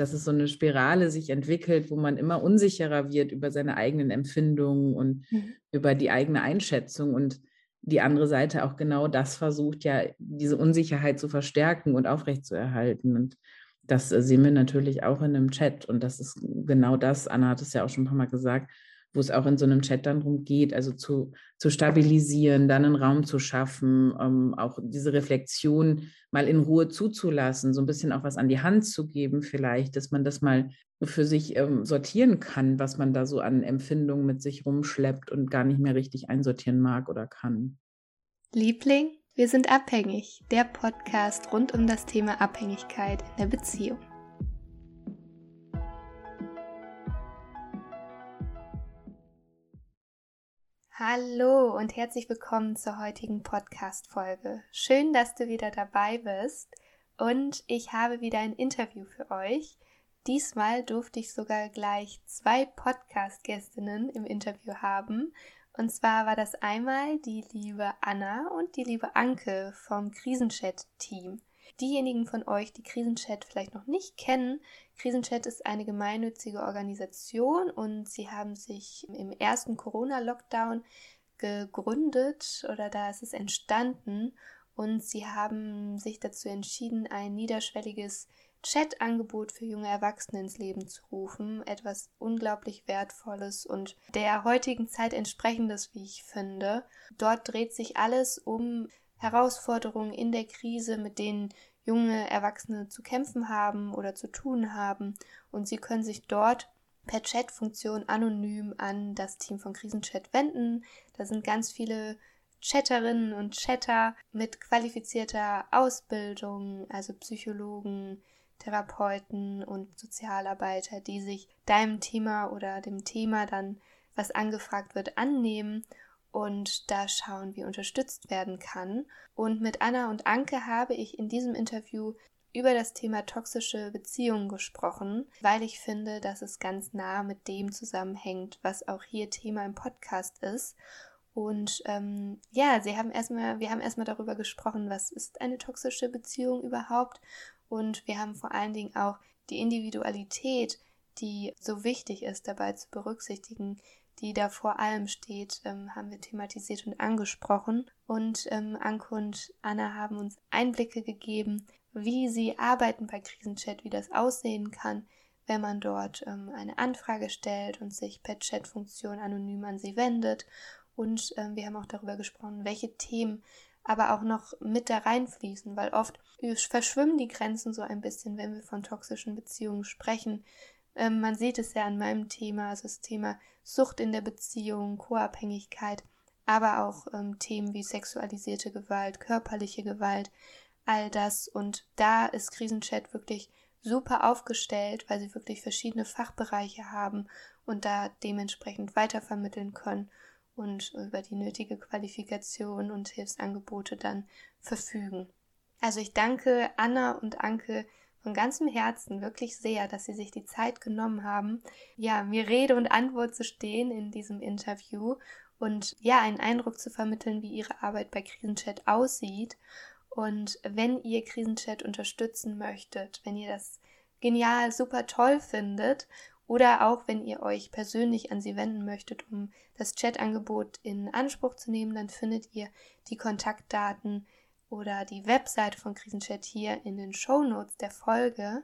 dass es so eine Spirale sich entwickelt, wo man immer unsicherer wird über seine eigenen Empfindungen und mhm. über die eigene Einschätzung und die andere Seite auch genau das versucht, ja, diese Unsicherheit zu verstärken und aufrechtzuerhalten. Und das äh, sehen wir natürlich auch in einem Chat. Und das ist genau das, Anna hat es ja auch schon ein paar Mal gesagt, wo es auch in so einem Chat dann darum geht, also zu, zu stabilisieren, dann einen Raum zu schaffen, ähm, auch diese Reflexion mal in Ruhe zuzulassen, so ein bisschen auch was an die Hand zu geben, vielleicht, dass man das mal für sich ähm, sortieren kann, was man da so an Empfindungen mit sich rumschleppt und gar nicht mehr richtig einsortieren mag oder kann. Liebling, wir sind abhängig, der Podcast rund um das Thema Abhängigkeit in der Beziehung. Hallo und herzlich willkommen zur heutigen Podcast-Folge. Schön, dass du wieder dabei bist und ich habe wieder ein Interview für euch. Diesmal durfte ich sogar gleich zwei Podcast-Gästinnen im Interview haben. Und zwar war das einmal die liebe Anna und die liebe Anke vom Krisenchat-Team. Diejenigen von euch, die Krisenchat vielleicht noch nicht kennen, Krisenchat ist eine gemeinnützige Organisation und sie haben sich im ersten Corona-Lockdown gegründet oder da ist es entstanden und sie haben sich dazu entschieden, ein niederschwelliges Chat-Angebot für junge Erwachsene ins Leben zu rufen. Etwas unglaublich Wertvolles und der heutigen Zeit entsprechendes, wie ich finde. Dort dreht sich alles um Herausforderungen in der Krise, mit denen junge Erwachsene zu kämpfen haben oder zu tun haben. Und sie können sich dort per Chat-Funktion anonym an das Team von Krisenchat wenden. Da sind ganz viele Chatterinnen und Chatter mit qualifizierter Ausbildung, also Psychologen, Therapeuten und Sozialarbeiter, die sich deinem Thema oder dem Thema dann, was angefragt wird, annehmen und da schauen, wie unterstützt werden kann. Und mit Anna und Anke habe ich in diesem Interview über das Thema toxische Beziehungen gesprochen, weil ich finde, dass es ganz nah mit dem zusammenhängt, was auch hier Thema im Podcast ist. Und ähm, ja, sie haben erstmal, wir haben erstmal darüber gesprochen, was ist eine toxische Beziehung überhaupt und wir haben vor allen Dingen auch die Individualität, die so wichtig ist, dabei zu berücksichtigen, die da vor allem steht, ähm, haben wir thematisiert und angesprochen. Und ähm, Anke und Anna haben uns Einblicke gegeben, wie sie arbeiten bei Krisenchat, wie das aussehen kann, wenn man dort ähm, eine Anfrage stellt und sich per Chat-Funktion anonym an sie wendet. Und ähm, wir haben auch darüber gesprochen, welche Themen aber auch noch mit da reinfließen, weil oft verschwimmen die Grenzen so ein bisschen, wenn wir von toxischen Beziehungen sprechen. Ähm, man sieht es ja an meinem Thema, also das Thema Sucht in der Beziehung, Co-Abhängigkeit, aber auch ähm, Themen wie sexualisierte Gewalt, körperliche Gewalt, all das. Und da ist Krisenchat wirklich super aufgestellt, weil sie wirklich verschiedene Fachbereiche haben und da dementsprechend weitervermitteln können und über die nötige Qualifikation und Hilfsangebote dann verfügen. Also ich danke Anna und Anke von ganzem Herzen wirklich sehr, dass sie sich die Zeit genommen haben, ja, mir Rede und Antwort zu stehen in diesem Interview und ja, einen Eindruck zu vermitteln, wie ihre Arbeit bei Krisenchat aussieht. Und wenn ihr Krisenchat unterstützen möchtet, wenn ihr das genial, super toll findet oder auch wenn ihr euch persönlich an sie wenden möchtet, um das Chat-Angebot in Anspruch zu nehmen, dann findet ihr die Kontaktdaten oder die Webseite von Krisenchat hier in den Show Notes der Folge.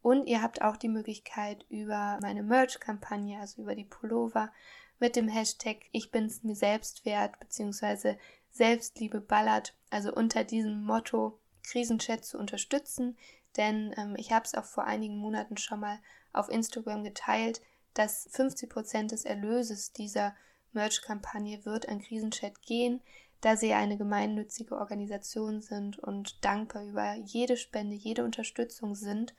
Und ihr habt auch die Möglichkeit über meine Merch-Kampagne, also über die Pullover, mit dem Hashtag Ich bin's mir selbst wert, beziehungsweise Selbstliebe ballert, also unter diesem Motto Krisenchat zu unterstützen. Denn ähm, ich habe es auch vor einigen Monaten schon mal auf Instagram geteilt, dass 50% des Erlöses dieser Merch-Kampagne wird an Krisenchat gehen, da sie eine gemeinnützige Organisation sind und dankbar über jede Spende, jede Unterstützung sind.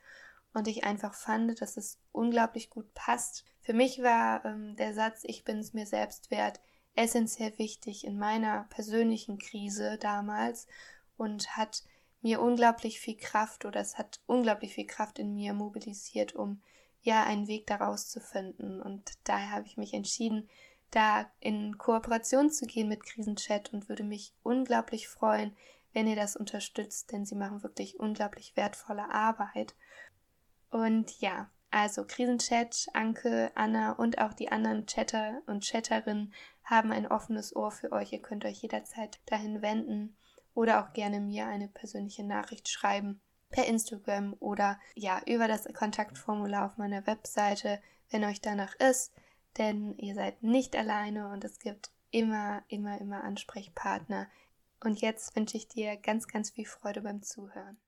Und ich einfach fand, dass es unglaublich gut passt. Für mich war ähm, der Satz, ich bin es mir selbst wert, essentiell wichtig in meiner persönlichen Krise damals und hat mir unglaublich viel Kraft oder es hat unglaublich viel Kraft in mir mobilisiert, um ja einen Weg daraus zu finden. Und daher habe ich mich entschieden, da in Kooperation zu gehen mit Krisenchat und würde mich unglaublich freuen, wenn ihr das unterstützt, denn sie machen wirklich unglaublich wertvolle Arbeit. Und ja, also Krisenchat, Anke, Anna und auch die anderen Chatter und Chatterinnen haben ein offenes Ohr für euch. Ihr könnt euch jederzeit dahin wenden oder auch gerne mir eine persönliche Nachricht schreiben per Instagram oder ja über das Kontaktformular auf meiner Webseite, wenn euch danach ist, denn ihr seid nicht alleine und es gibt immer, immer, immer Ansprechpartner. Und jetzt wünsche ich dir ganz, ganz viel Freude beim Zuhören.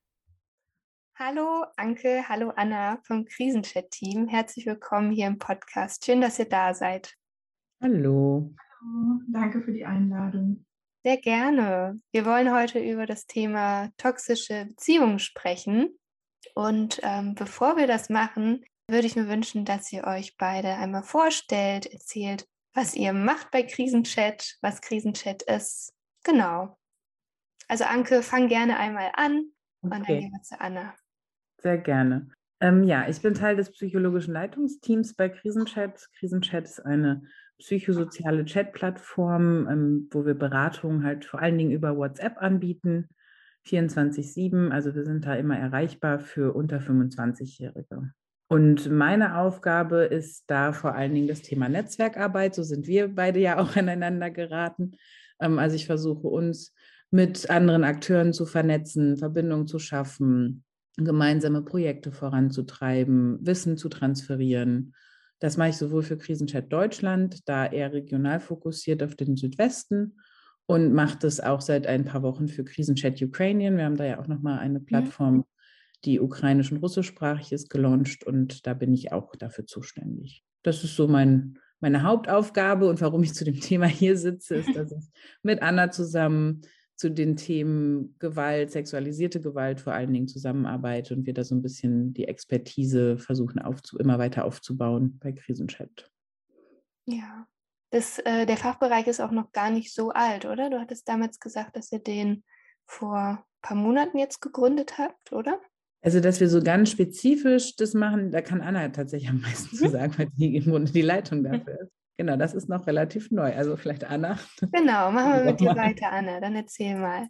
Hallo Anke, hallo Anna vom Krisenchat-Team. Herzlich willkommen hier im Podcast. Schön, dass ihr da seid. Hallo. Hallo, danke für die Einladung. Sehr gerne. Wir wollen heute über das Thema toxische Beziehungen sprechen. Und ähm, bevor wir das machen, würde ich mir wünschen, dass ihr euch beide einmal vorstellt, erzählt, was ihr macht bei Krisenchat, was Krisenchat ist. Genau. Also Anke, fang gerne einmal an und dann gehen wir zu Anna. Sehr gerne. Ähm, ja, ich bin Teil des psychologischen Leitungsteams bei Krisenchat. Krisenchat ist eine psychosoziale Chat-Plattform, ähm, wo wir Beratungen halt vor allen Dingen über WhatsApp anbieten, 24-7. Also wir sind da immer erreichbar für unter 25-Jährige. Und meine Aufgabe ist da vor allen Dingen das Thema Netzwerkarbeit. So sind wir beide ja auch aneinander geraten. Ähm, also ich versuche uns mit anderen Akteuren zu vernetzen, Verbindungen zu schaffen, gemeinsame Projekte voranzutreiben, Wissen zu transferieren das mache ich sowohl für Krisenchat Deutschland, da eher regional fokussiert auf den Südwesten und mache das auch seit ein paar Wochen für Krisenchat Ukrainian. Wir haben da ja auch nochmal eine mhm. Plattform, die ukrainisch und russischsprachig ist, gelauncht und da bin ich auch dafür zuständig. Das ist so mein, meine Hauptaufgabe und warum ich zu dem Thema hier sitze, ist, dass ich mit Anna zusammen zu den Themen Gewalt, sexualisierte Gewalt vor allen Dingen zusammenarbeite und wir da so ein bisschen die Expertise versuchen aufzu immer weiter aufzubauen bei Krisenchat. Ja, das, äh, der Fachbereich ist auch noch gar nicht so alt, oder? Du hattest damals gesagt, dass ihr den vor ein paar Monaten jetzt gegründet habt, oder? Also, dass wir so ganz spezifisch das machen, da kann Anna tatsächlich am meisten zu mhm. sagen, weil die im Grunde die Leitung dafür ist. Genau, das ist noch relativ neu. Also vielleicht Anna. Genau, machen wir mit dir weiter, Anna. Dann erzähl mal.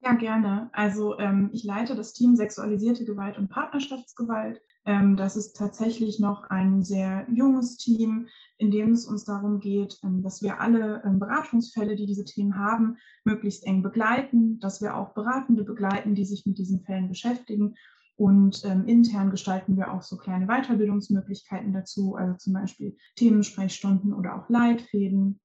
Ja, gerne. Also ähm, ich leite das Team Sexualisierte Gewalt und Partnerschaftsgewalt. Ähm, das ist tatsächlich noch ein sehr junges Team, in dem es uns darum geht, ähm, dass wir alle ähm, Beratungsfälle, die diese Themen haben, möglichst eng begleiten, dass wir auch Beratende begleiten, die sich mit diesen Fällen beschäftigen und intern gestalten wir auch so kleine Weiterbildungsmöglichkeiten dazu, also zum Beispiel Themensprechstunden oder auch Leitfäden.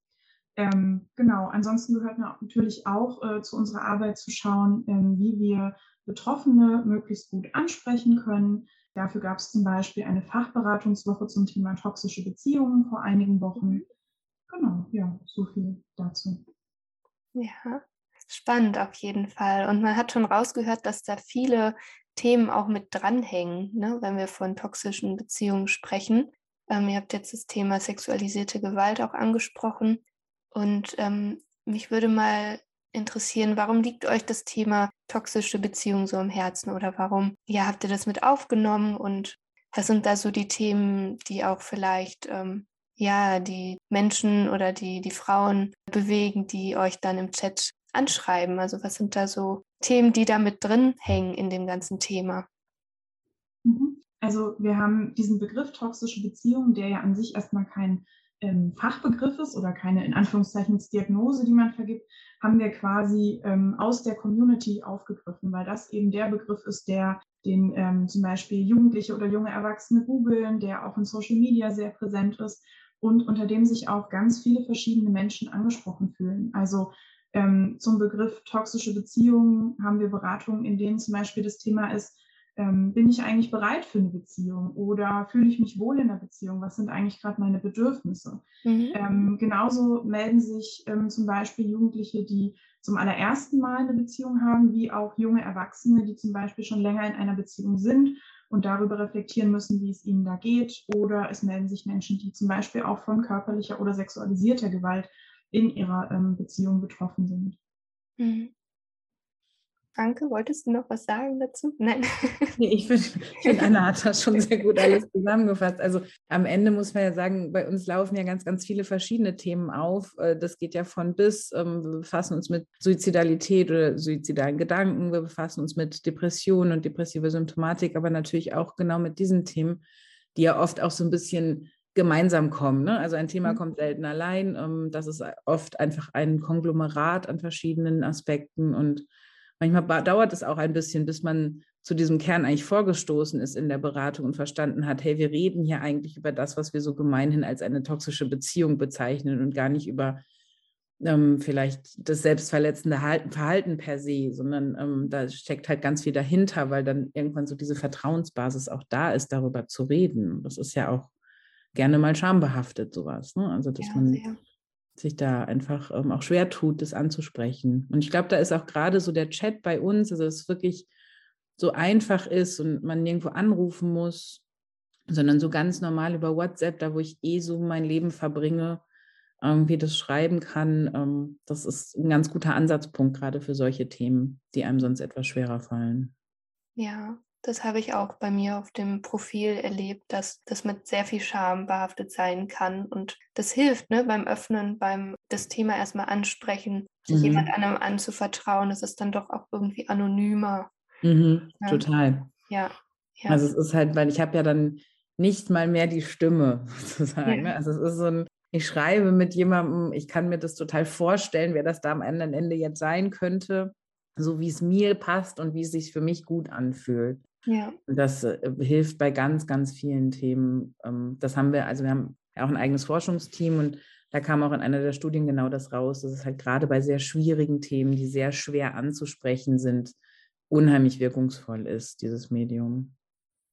Genau, ansonsten gehört natürlich auch äh, zu unserer Arbeit zu schauen, wie wir Betroffene möglichst gut ansprechen können. Dafür gab es zum Beispiel eine Fachberatungswoche zum Thema toxische Beziehungen vor einigen Wochen. Mhm. Genau, ja, so viel dazu. Ja, spannend auf jeden Fall. Und man hat schon rausgehört, dass da viele Themen auch mit dranhängen, ne, wenn wir von toxischen Beziehungen sprechen. Ähm, ihr habt jetzt das Thema sexualisierte Gewalt auch angesprochen. Und ähm, mich würde mal interessieren, warum liegt euch das Thema toxische Beziehungen so am Herzen oder warum ja, habt ihr das mit aufgenommen und was sind da so die Themen, die auch vielleicht ähm, ja die Menschen oder die, die Frauen bewegen, die euch dann im Chat anschreiben? Also was sind da so Themen, die da mit drin hängen in dem ganzen Thema? Mhm. Also wir haben diesen Begriff toxische Beziehung, der ja an sich erstmal kein ähm, ist oder keine in Anführungszeichen Diagnose, die man vergibt, haben wir quasi ähm, aus der Community aufgegriffen, weil das eben der Begriff ist, der den ähm, zum Beispiel Jugendliche oder junge Erwachsene googeln, der auch in Social Media sehr präsent ist und unter dem sich auch ganz viele verschiedene Menschen angesprochen fühlen. Also ähm, zum Begriff toxische Beziehungen haben wir Beratungen, in denen zum Beispiel das Thema ist, ähm, bin ich eigentlich bereit für eine Beziehung oder fühle ich mich wohl in der Beziehung? Was sind eigentlich gerade meine Bedürfnisse? Mhm. Ähm, genauso melden sich ähm, zum Beispiel Jugendliche, die zum allerersten Mal eine Beziehung haben, wie auch junge Erwachsene, die zum Beispiel schon länger in einer Beziehung sind und darüber reflektieren müssen, wie es ihnen da geht. Oder es melden sich Menschen, die zum Beispiel auch von körperlicher oder sexualisierter Gewalt in ihrer ähm, Beziehung betroffen sind. Mhm. Anke, wolltest du noch was sagen dazu? Nein. Nee, ich finde, find, Anna hat das schon sehr gut alles zusammengefasst. Also am Ende muss man ja sagen, bei uns laufen ja ganz, ganz viele verschiedene Themen auf. Äh, das geht ja von bis. Ähm, wir befassen uns mit Suizidalität oder suizidalen Gedanken. Wir befassen uns mit Depressionen und depressiver Symptomatik, aber natürlich auch genau mit diesen Themen, die ja oft auch so ein bisschen gemeinsam kommen. Ne? Also ein Thema mhm. kommt selten allein. Ähm, das ist oft einfach ein Konglomerat an verschiedenen Aspekten und manchmal dauert es auch ein bisschen, bis man zu diesem Kern eigentlich vorgestoßen ist in der Beratung und verstanden hat, hey, wir reden hier eigentlich über das, was wir so gemeinhin als eine toxische Beziehung bezeichnen und gar nicht über ähm, vielleicht das selbstverletzende Verhalten per se, sondern ähm, da steckt halt ganz viel dahinter, weil dann irgendwann so diese Vertrauensbasis auch da ist, darüber zu reden. Das ist ja auch gerne mal schambehaftet, sowas. Ne? Also, dass ja, man sehr. Sich da einfach ähm, auch schwer tut, das anzusprechen. Und ich glaube, da ist auch gerade so der Chat bei uns, also es wirklich so einfach ist und man nirgendwo anrufen muss, sondern so ganz normal über WhatsApp, da wo ich eh so mein Leben verbringe, irgendwie das schreiben kann. Ähm, das ist ein ganz guter Ansatzpunkt gerade für solche Themen, die einem sonst etwas schwerer fallen. Ja, das habe ich auch bei mir auf dem Profil erlebt, dass das mit sehr viel Scham behaftet sein kann. Und das hilft ne, beim Öffnen, beim das Thema erstmal ansprechen, sich mhm. jemand anderem anzuvertrauen. Es ist dann doch auch irgendwie anonymer. Mhm, ja. Total. Ja, ja. Also es ist halt, weil ich habe ja dann nicht mal mehr die Stimme sozusagen. Ja. Ne? Also es ist so ein, ich schreibe mit jemandem, ich kann mir das total vorstellen, wer das da am anderen Ende jetzt sein könnte so wie es mir passt und wie es sich für mich gut anfühlt. Ja. Das äh, hilft bei ganz, ganz vielen Themen. Ähm, das haben wir, also wir haben auch ein eigenes Forschungsteam und da kam auch in einer der Studien genau das raus, dass es halt gerade bei sehr schwierigen Themen, die sehr schwer anzusprechen sind, unheimlich wirkungsvoll ist, dieses Medium.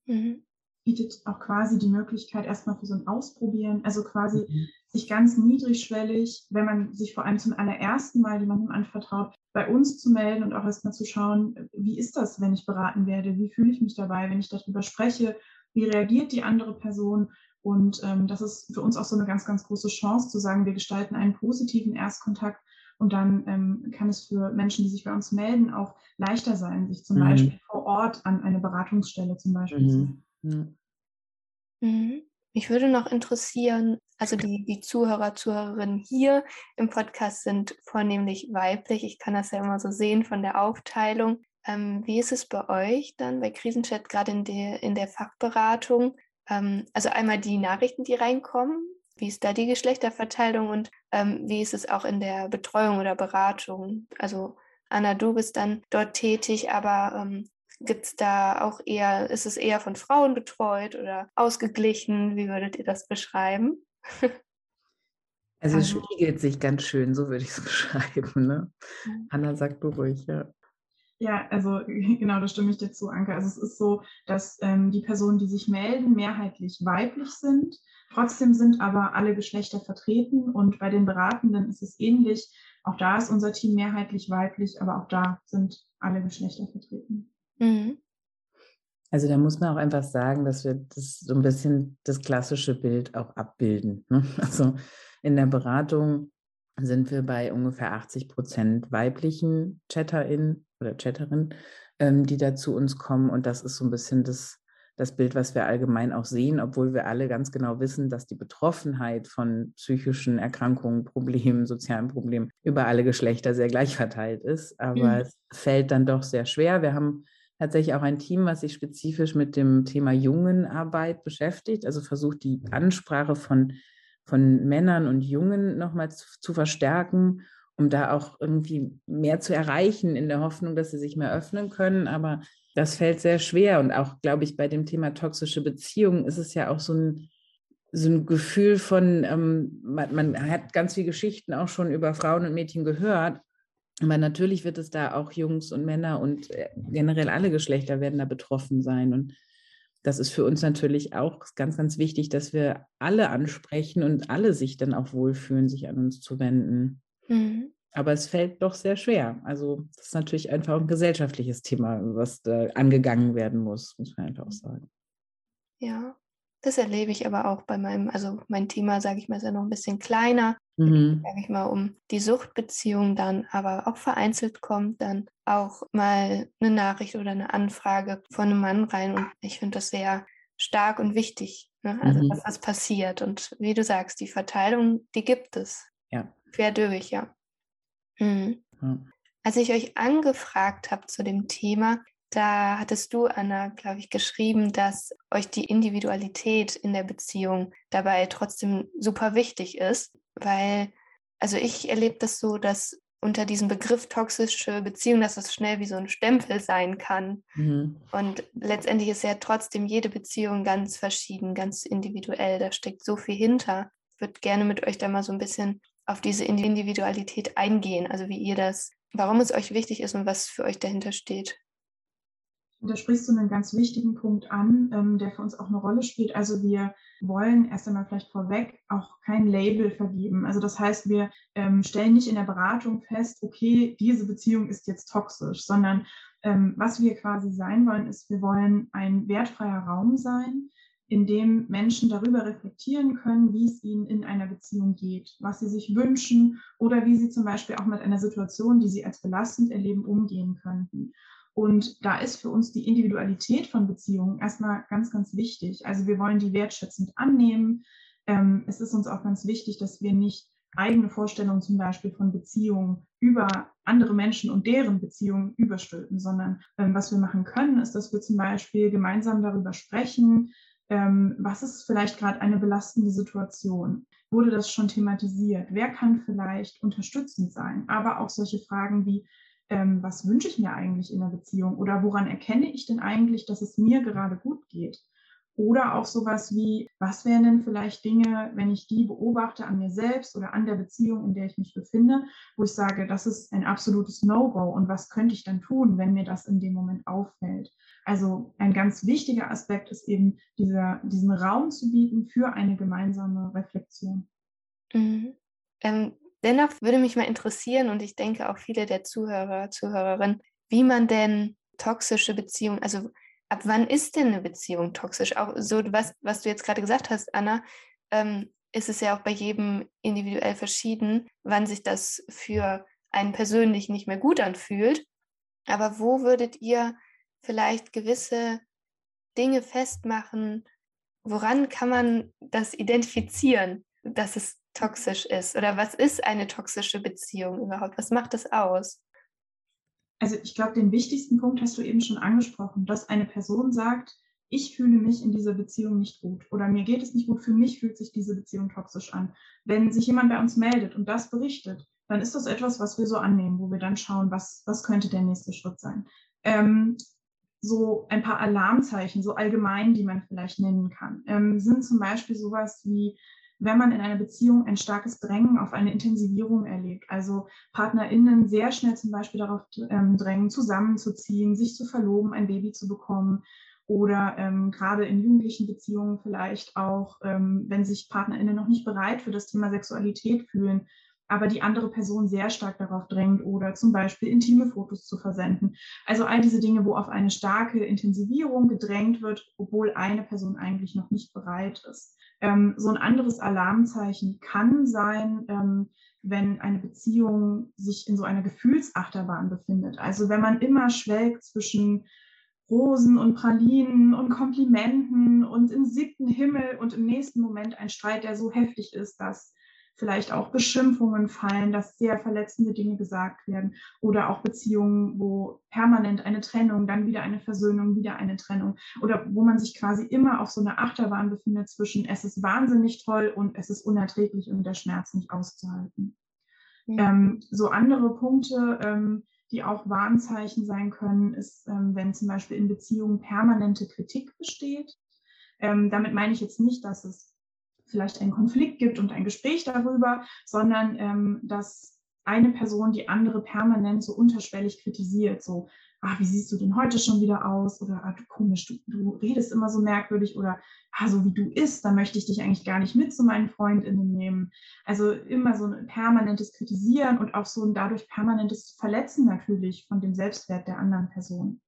Mhm. Bietet auch quasi die Möglichkeit erstmal für so ein Ausprobieren, also quasi mhm. Sich ganz niedrigschwellig, wenn man sich vor allem zum allerersten Mal jemandem anvertraut, bei uns zu melden und auch erstmal zu schauen, wie ist das, wenn ich beraten werde? Wie fühle ich mich dabei, wenn ich darüber spreche? Wie reagiert die andere Person? Und ähm, das ist für uns auch so eine ganz, ganz große Chance zu sagen, wir gestalten einen positiven Erstkontakt und dann ähm, kann es für Menschen, die sich bei uns melden, auch leichter sein, sich zum mhm. Beispiel vor Ort an eine Beratungsstelle zum Beispiel mhm. Mhm. Mich würde noch interessieren, also die, die Zuhörer, Zuhörerinnen hier im Podcast sind vornehmlich weiblich. Ich kann das ja immer so sehen von der Aufteilung. Ähm, wie ist es bei euch dann bei Krisenchat, gerade in der, in der Fachberatung? Ähm, also einmal die Nachrichten, die reinkommen. Wie ist da die Geschlechterverteilung und ähm, wie ist es auch in der Betreuung oder Beratung? Also Anna, du bist dann dort tätig, aber ähm, Gibt es da auch eher, ist es eher von Frauen betreut oder ausgeglichen? Wie würdet ihr das beschreiben? Also es spiegelt sich ganz schön, so würde ich es beschreiben. Ne? Anna, sag du ruhig, ja. Ja, also genau, da stimme ich dir zu, Anke. Also es ist so, dass ähm, die Personen, die sich melden, mehrheitlich weiblich sind. Trotzdem sind aber alle Geschlechter vertreten und bei den Beratenden ist es ähnlich. Auch da ist unser Team mehrheitlich weiblich, aber auch da sind alle Geschlechter vertreten. Mhm. Also da muss man auch einfach sagen, dass wir das so ein bisschen das klassische Bild auch abbilden. Ne? Also in der Beratung sind wir bei ungefähr 80 Prozent weiblichen ChatterInnen oder Chatterinnen, ähm, die da zu uns kommen. Und das ist so ein bisschen das, das Bild, was wir allgemein auch sehen, obwohl wir alle ganz genau wissen, dass die Betroffenheit von psychischen Erkrankungen, Problemen, sozialen Problemen über alle Geschlechter sehr gleich verteilt ist. Aber mhm. es fällt dann doch sehr schwer. Wir haben tatsächlich auch ein Team, was sich spezifisch mit dem Thema Jungenarbeit beschäftigt, also versucht die Ansprache von, von Männern und Jungen nochmal zu, zu verstärken, um da auch irgendwie mehr zu erreichen, in der Hoffnung, dass sie sich mehr öffnen können. Aber das fällt sehr schwer. Und auch, glaube ich, bei dem Thema toxische Beziehungen ist es ja auch so ein, so ein Gefühl von, ähm, man, man, hat ganz viele Geschichten auch schon über Frauen und Mädchen gehört, aber natürlich wird es da auch Jungs und Männer und äh, generell alle Geschlechter werden da betroffen sein. Und das ist für uns natürlich auch ganz, ganz wichtig, dass wir alle ansprechen und alle sich dann auch wohlfühlen, sich an uns zu wenden. Mhm. Aber es fällt doch sehr schwer. Also das ist natürlich einfach ein gesellschaftliches Thema, was da angegangen werden muss, muss man einfach auch sagen. Ja, das erlebe ich aber auch bei meinem, also mein Thema, sage ich mal, ist ja noch ein bisschen kleiner. Mhm. sage ich mal, um die Suchtbeziehung dann aber auch vereinzelt kommt, dann auch mal eine Nachricht oder eine Anfrage von einem Mann rein. Und ich finde das sehr stark und wichtig, ne? also mhm. dass das passiert. Und wie du sagst, die Verteilung, die gibt es. Ja. Quer durch, ja. Mhm. ja. Als ich euch angefragt habe zu dem Thema, da hattest du, Anna, glaube ich, geschrieben, dass euch die Individualität in der Beziehung dabei trotzdem super wichtig ist, weil, also ich erlebe das so, dass unter diesem Begriff toxische Beziehung, dass das schnell wie so ein Stempel sein kann. Mhm. Und letztendlich ist ja trotzdem jede Beziehung ganz verschieden, ganz individuell. Da steckt so viel hinter. Ich würde gerne mit euch da mal so ein bisschen auf diese Individualität eingehen, also wie ihr das, warum es euch wichtig ist und was für euch dahinter steht. Da sprichst du einen ganz wichtigen Punkt an, ähm, der für uns auch eine Rolle spielt. Also wir wollen erst einmal vielleicht vorweg auch kein Label vergeben. Also das heißt, wir ähm, stellen nicht in der Beratung fest, okay, diese Beziehung ist jetzt toxisch, sondern ähm, was wir quasi sein wollen, ist, wir wollen ein wertfreier Raum sein, in dem Menschen darüber reflektieren können, wie es ihnen in einer Beziehung geht, was sie sich wünschen oder wie sie zum Beispiel auch mit einer Situation, die sie als belastend erleben, umgehen könnten. Und da ist für uns die Individualität von Beziehungen erstmal ganz, ganz wichtig. Also wir wollen die wertschätzend annehmen. Ähm, es ist uns auch ganz wichtig, dass wir nicht eigene Vorstellungen zum Beispiel von Beziehungen über andere Menschen und deren Beziehungen überstülpen, sondern ähm, was wir machen können, ist, dass wir zum Beispiel gemeinsam darüber sprechen, ähm, was ist vielleicht gerade eine belastende Situation? Wurde das schon thematisiert? Wer kann vielleicht unterstützend sein? Aber auch solche Fragen wie, ähm, was wünsche ich mir eigentlich in der Beziehung oder woran erkenne ich denn eigentlich, dass es mir gerade gut geht? Oder auch sowas wie, was wären denn vielleicht Dinge, wenn ich die beobachte an mir selbst oder an der Beziehung, in der ich mich befinde, wo ich sage, das ist ein absolutes No-Go und was könnte ich dann tun, wenn mir das in dem Moment auffällt? Also ein ganz wichtiger Aspekt ist eben dieser, diesen Raum zu bieten für eine gemeinsame Reflexion. Mhm. Ähm, Dennoch würde mich mal interessieren und ich denke auch viele der Zuhörer, Zuhörerinnen, wie man denn toxische Beziehungen, also ab wann ist denn eine Beziehung toxisch? Auch so, was, was du jetzt gerade gesagt hast, Anna, ähm, ist es ja auch bei jedem individuell verschieden, wann sich das für einen persönlich nicht mehr gut anfühlt. Aber wo würdet ihr vielleicht gewisse Dinge festmachen? Woran kann man das identifizieren, dass es toxisch ist? Oder was ist eine toxische Beziehung überhaupt? Was macht das aus? Also ich glaube, den wichtigsten Punkt hast du eben schon angesprochen, dass eine Person sagt, ich fühle mich in dieser Beziehung nicht gut oder mir geht es nicht gut, für mich fühlt sich diese Beziehung toxisch an. Wenn sich jemand bei uns meldet und das berichtet, dann ist das etwas, was wir so annehmen, wo wir dann schauen, was, was könnte der nächste Schritt sein. Ähm, so ein paar Alarmzeichen, so allgemein, die man vielleicht nennen kann, ähm, sind zum Beispiel sowas wie, wenn man in einer Beziehung ein starkes Drängen auf eine Intensivierung erlebt. Also PartnerInnen sehr schnell zum Beispiel darauf ähm, drängen, zusammenzuziehen, sich zu verloben, ein Baby zu bekommen. Oder ähm, gerade in jugendlichen Beziehungen vielleicht auch, ähm, wenn sich PartnerInnen noch nicht bereit für das Thema Sexualität fühlen, aber die andere Person sehr stark darauf drängt oder zum Beispiel intime Fotos zu versenden. Also all diese Dinge, wo auf eine starke Intensivierung gedrängt wird, obwohl eine Person eigentlich noch nicht bereit ist. Ähm, so ein anderes Alarmzeichen kann sein, ähm, wenn eine Beziehung sich in so einer Gefühlsachterbahn befindet. Also wenn man immer schwelgt zwischen Rosen und Pralinen und Komplimenten und im siebten Himmel und im nächsten Moment ein Streit, der so heftig ist, dass vielleicht auch Beschimpfungen fallen, dass sehr verletzende Dinge gesagt werden oder auch Beziehungen, wo permanent eine Trennung, dann wieder eine Versöhnung, wieder eine Trennung oder wo man sich quasi immer auf so einer Achterbahn befindet zwischen es ist wahnsinnig toll und es ist unerträglich und der Schmerz nicht auszuhalten. Ja. Ähm, so andere Punkte, ähm, die auch Warnzeichen sein können, ist, ähm, wenn zum Beispiel in Beziehungen permanente Kritik besteht. Ähm, damit meine ich jetzt nicht, dass es vielleicht einen Konflikt gibt und ein Gespräch darüber, sondern ähm, dass eine Person die andere permanent so unterschwellig kritisiert, so, ah, wie siehst du denn heute schon wieder aus? Oder ah, du komisch, du, du redest immer so merkwürdig oder ah, so wie du isst, da möchte ich dich eigentlich gar nicht mit zu meinen FreundInnen nehmen. Also immer so ein permanentes Kritisieren und auch so ein dadurch permanentes Verletzen natürlich von dem Selbstwert der anderen Person.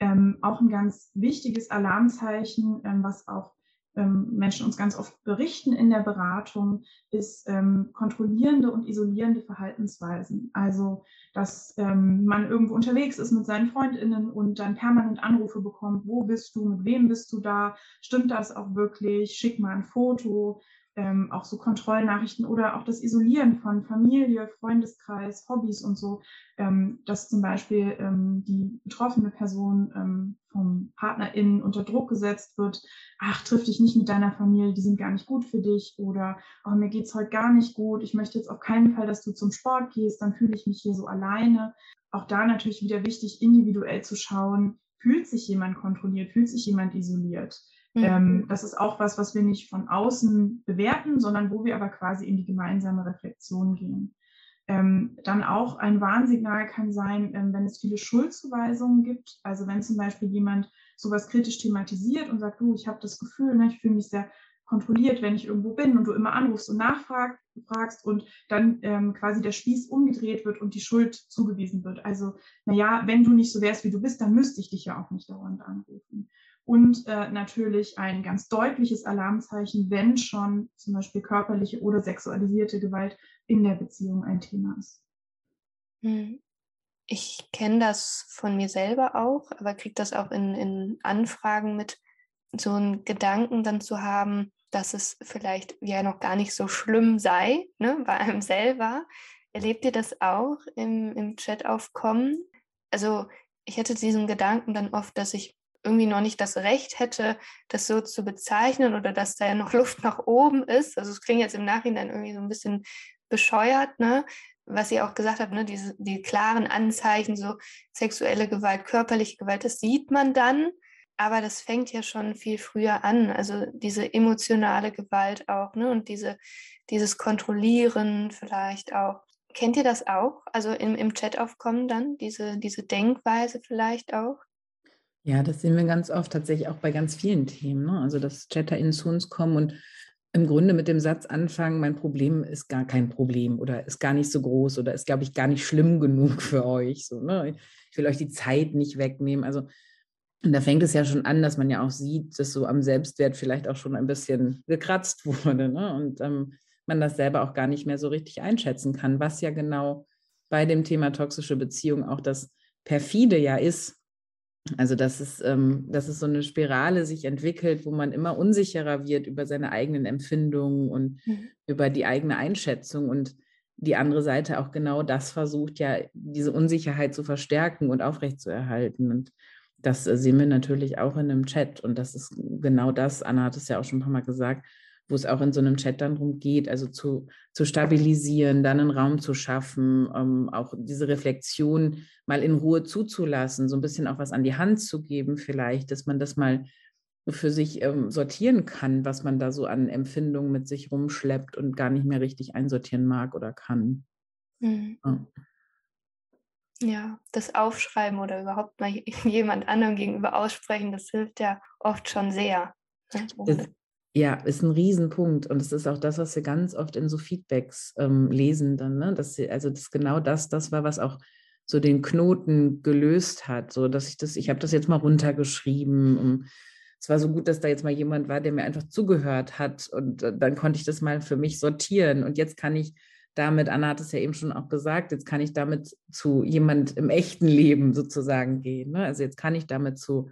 Ähm, auch ein ganz wichtiges Alarmzeichen, ähm, was auch Menschen uns ganz oft berichten in der Beratung, ist ähm, kontrollierende und isolierende Verhaltensweisen. Also, dass ähm, man irgendwo unterwegs ist mit seinen Freundinnen und dann permanent Anrufe bekommt, wo bist du, mit wem bist du da, stimmt das auch wirklich, schick mal ein Foto, ähm, auch so Kontrollnachrichten oder auch das Isolieren von Familie, Freundeskreis, Hobbys und so, ähm, dass zum Beispiel ähm, die betroffene Person ähm, vom PartnerInnen unter Druck gesetzt wird, ach, triff dich nicht mit deiner Familie, die sind gar nicht gut für dich oder oh, mir geht's heute gar nicht gut, ich möchte jetzt auf keinen Fall, dass du zum Sport gehst, dann fühle ich mich hier so alleine. Auch da natürlich wieder wichtig, individuell zu schauen, fühlt sich jemand kontrolliert, fühlt sich jemand isoliert. Mhm. Ähm, das ist auch was, was wir nicht von außen bewerten, sondern wo wir aber quasi in die gemeinsame Reflexion gehen. Ähm, dann auch ein Warnsignal kann sein, ähm, wenn es viele Schuldzuweisungen gibt. Also wenn zum Beispiel jemand sowas kritisch thematisiert und sagt, du, ich habe das Gefühl, ne, ich fühle mich sehr kontrolliert, wenn ich irgendwo bin und du immer anrufst und nachfragst und dann ähm, quasi der Spieß umgedreht wird und die Schuld zugewiesen wird. Also, naja, wenn du nicht so wärst, wie du bist, dann müsste ich dich ja auch nicht dauernd anrufen und äh, natürlich ein ganz deutliches Alarmzeichen, wenn schon zum Beispiel körperliche oder sexualisierte Gewalt in der Beziehung ein Thema ist. Hm. Ich kenne das von mir selber auch, aber kriege das auch in, in Anfragen mit, so einen Gedanken dann zu haben, dass es vielleicht ja noch gar nicht so schlimm sei, ne, bei einem selber. Erlebt ihr das auch im, im Chat-Aufkommen? Also ich hätte diesen Gedanken dann oft, dass ich irgendwie noch nicht das Recht hätte, das so zu bezeichnen oder dass da ja noch Luft nach oben ist. Also es klingt jetzt im Nachhinein irgendwie so ein bisschen bescheuert, ne? Was ihr auch gesagt habt, ne? Diese, die klaren Anzeichen, so sexuelle Gewalt, körperliche Gewalt, das sieht man dann, aber das fängt ja schon viel früher an. Also diese emotionale Gewalt auch, ne? Und diese, dieses Kontrollieren vielleicht auch. Kennt ihr das auch? Also im, im Chat aufkommen dann, diese, diese Denkweise vielleicht auch? Ja, das sehen wir ganz oft tatsächlich auch bei ganz vielen Themen. Ne? Also, dass ChatterInnen zu uns kommen und im Grunde mit dem Satz anfangen, mein Problem ist gar kein Problem oder ist gar nicht so groß oder ist, glaube ich, gar nicht schlimm genug für euch. So, ne? Ich will euch die Zeit nicht wegnehmen. Also, und da fängt es ja schon an, dass man ja auch sieht, dass so am Selbstwert vielleicht auch schon ein bisschen gekratzt wurde. Ne? Und ähm, man das selber auch gar nicht mehr so richtig einschätzen kann, was ja genau bei dem Thema toxische Beziehung auch das perfide ja ist, also dass es, ähm, dass es so eine Spirale sich entwickelt, wo man immer unsicherer wird über seine eigenen Empfindungen und mhm. über die eigene Einschätzung und die andere Seite auch genau das versucht, ja, diese Unsicherheit zu verstärken und aufrechtzuerhalten. Und das äh, sehen wir natürlich auch in einem Chat. Und das ist genau das, Anna hat es ja auch schon ein paar Mal gesagt, wo es auch in so einem Chat dann darum geht, also zu, zu stabilisieren, dann einen Raum zu schaffen, ähm, auch diese Reflexion mal in Ruhe zuzulassen, so ein bisschen auch was an die Hand zu geben, vielleicht, dass man das mal für sich ähm, sortieren kann, was man da so an Empfindungen mit sich rumschleppt und gar nicht mehr richtig einsortieren mag oder kann. Mhm. Ja. Ja, das Aufschreiben oder überhaupt mal jemand anderem gegenüber aussprechen, das hilft ja oft schon sehr. Ne? Das, ja, ist ein Riesenpunkt. Und es ist auch das, was wir ganz oft in so Feedbacks ähm, lesen dann, ne? Dass sie, also das genau das, das war, was auch so den Knoten gelöst hat. So dass ich das, ich habe das jetzt mal runtergeschrieben. Um, es war so gut, dass da jetzt mal jemand war, der mir einfach zugehört hat. Und äh, dann konnte ich das mal für mich sortieren. Und jetzt kann ich damit, Anna hat es ja eben schon auch gesagt, jetzt kann ich damit zu jemand im echten Leben sozusagen gehen. Ne? Also jetzt kann ich damit zu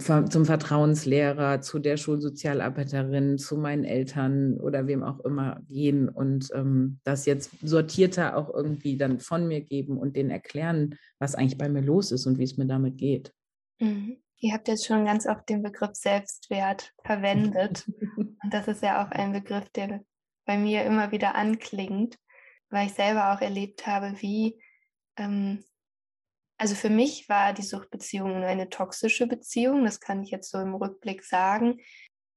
zum Vertrauenslehrer, zu der Schulsozialarbeiterin, zu meinen Eltern oder wem auch immer gehen und ähm, das jetzt sortierter auch irgendwie dann von mir geben und denen erklären, was eigentlich bei mir los ist und wie es mir damit geht. Mhm. Ihr habt jetzt schon ganz oft den Begriff Selbstwert verwendet. und das ist ja auch ein Begriff, der bei mir immer wieder anklingt, weil ich selber auch erlebt habe, wie ähm, also für mich war die Suchtbeziehung eine toxische Beziehung, das kann ich jetzt so im Rückblick sagen.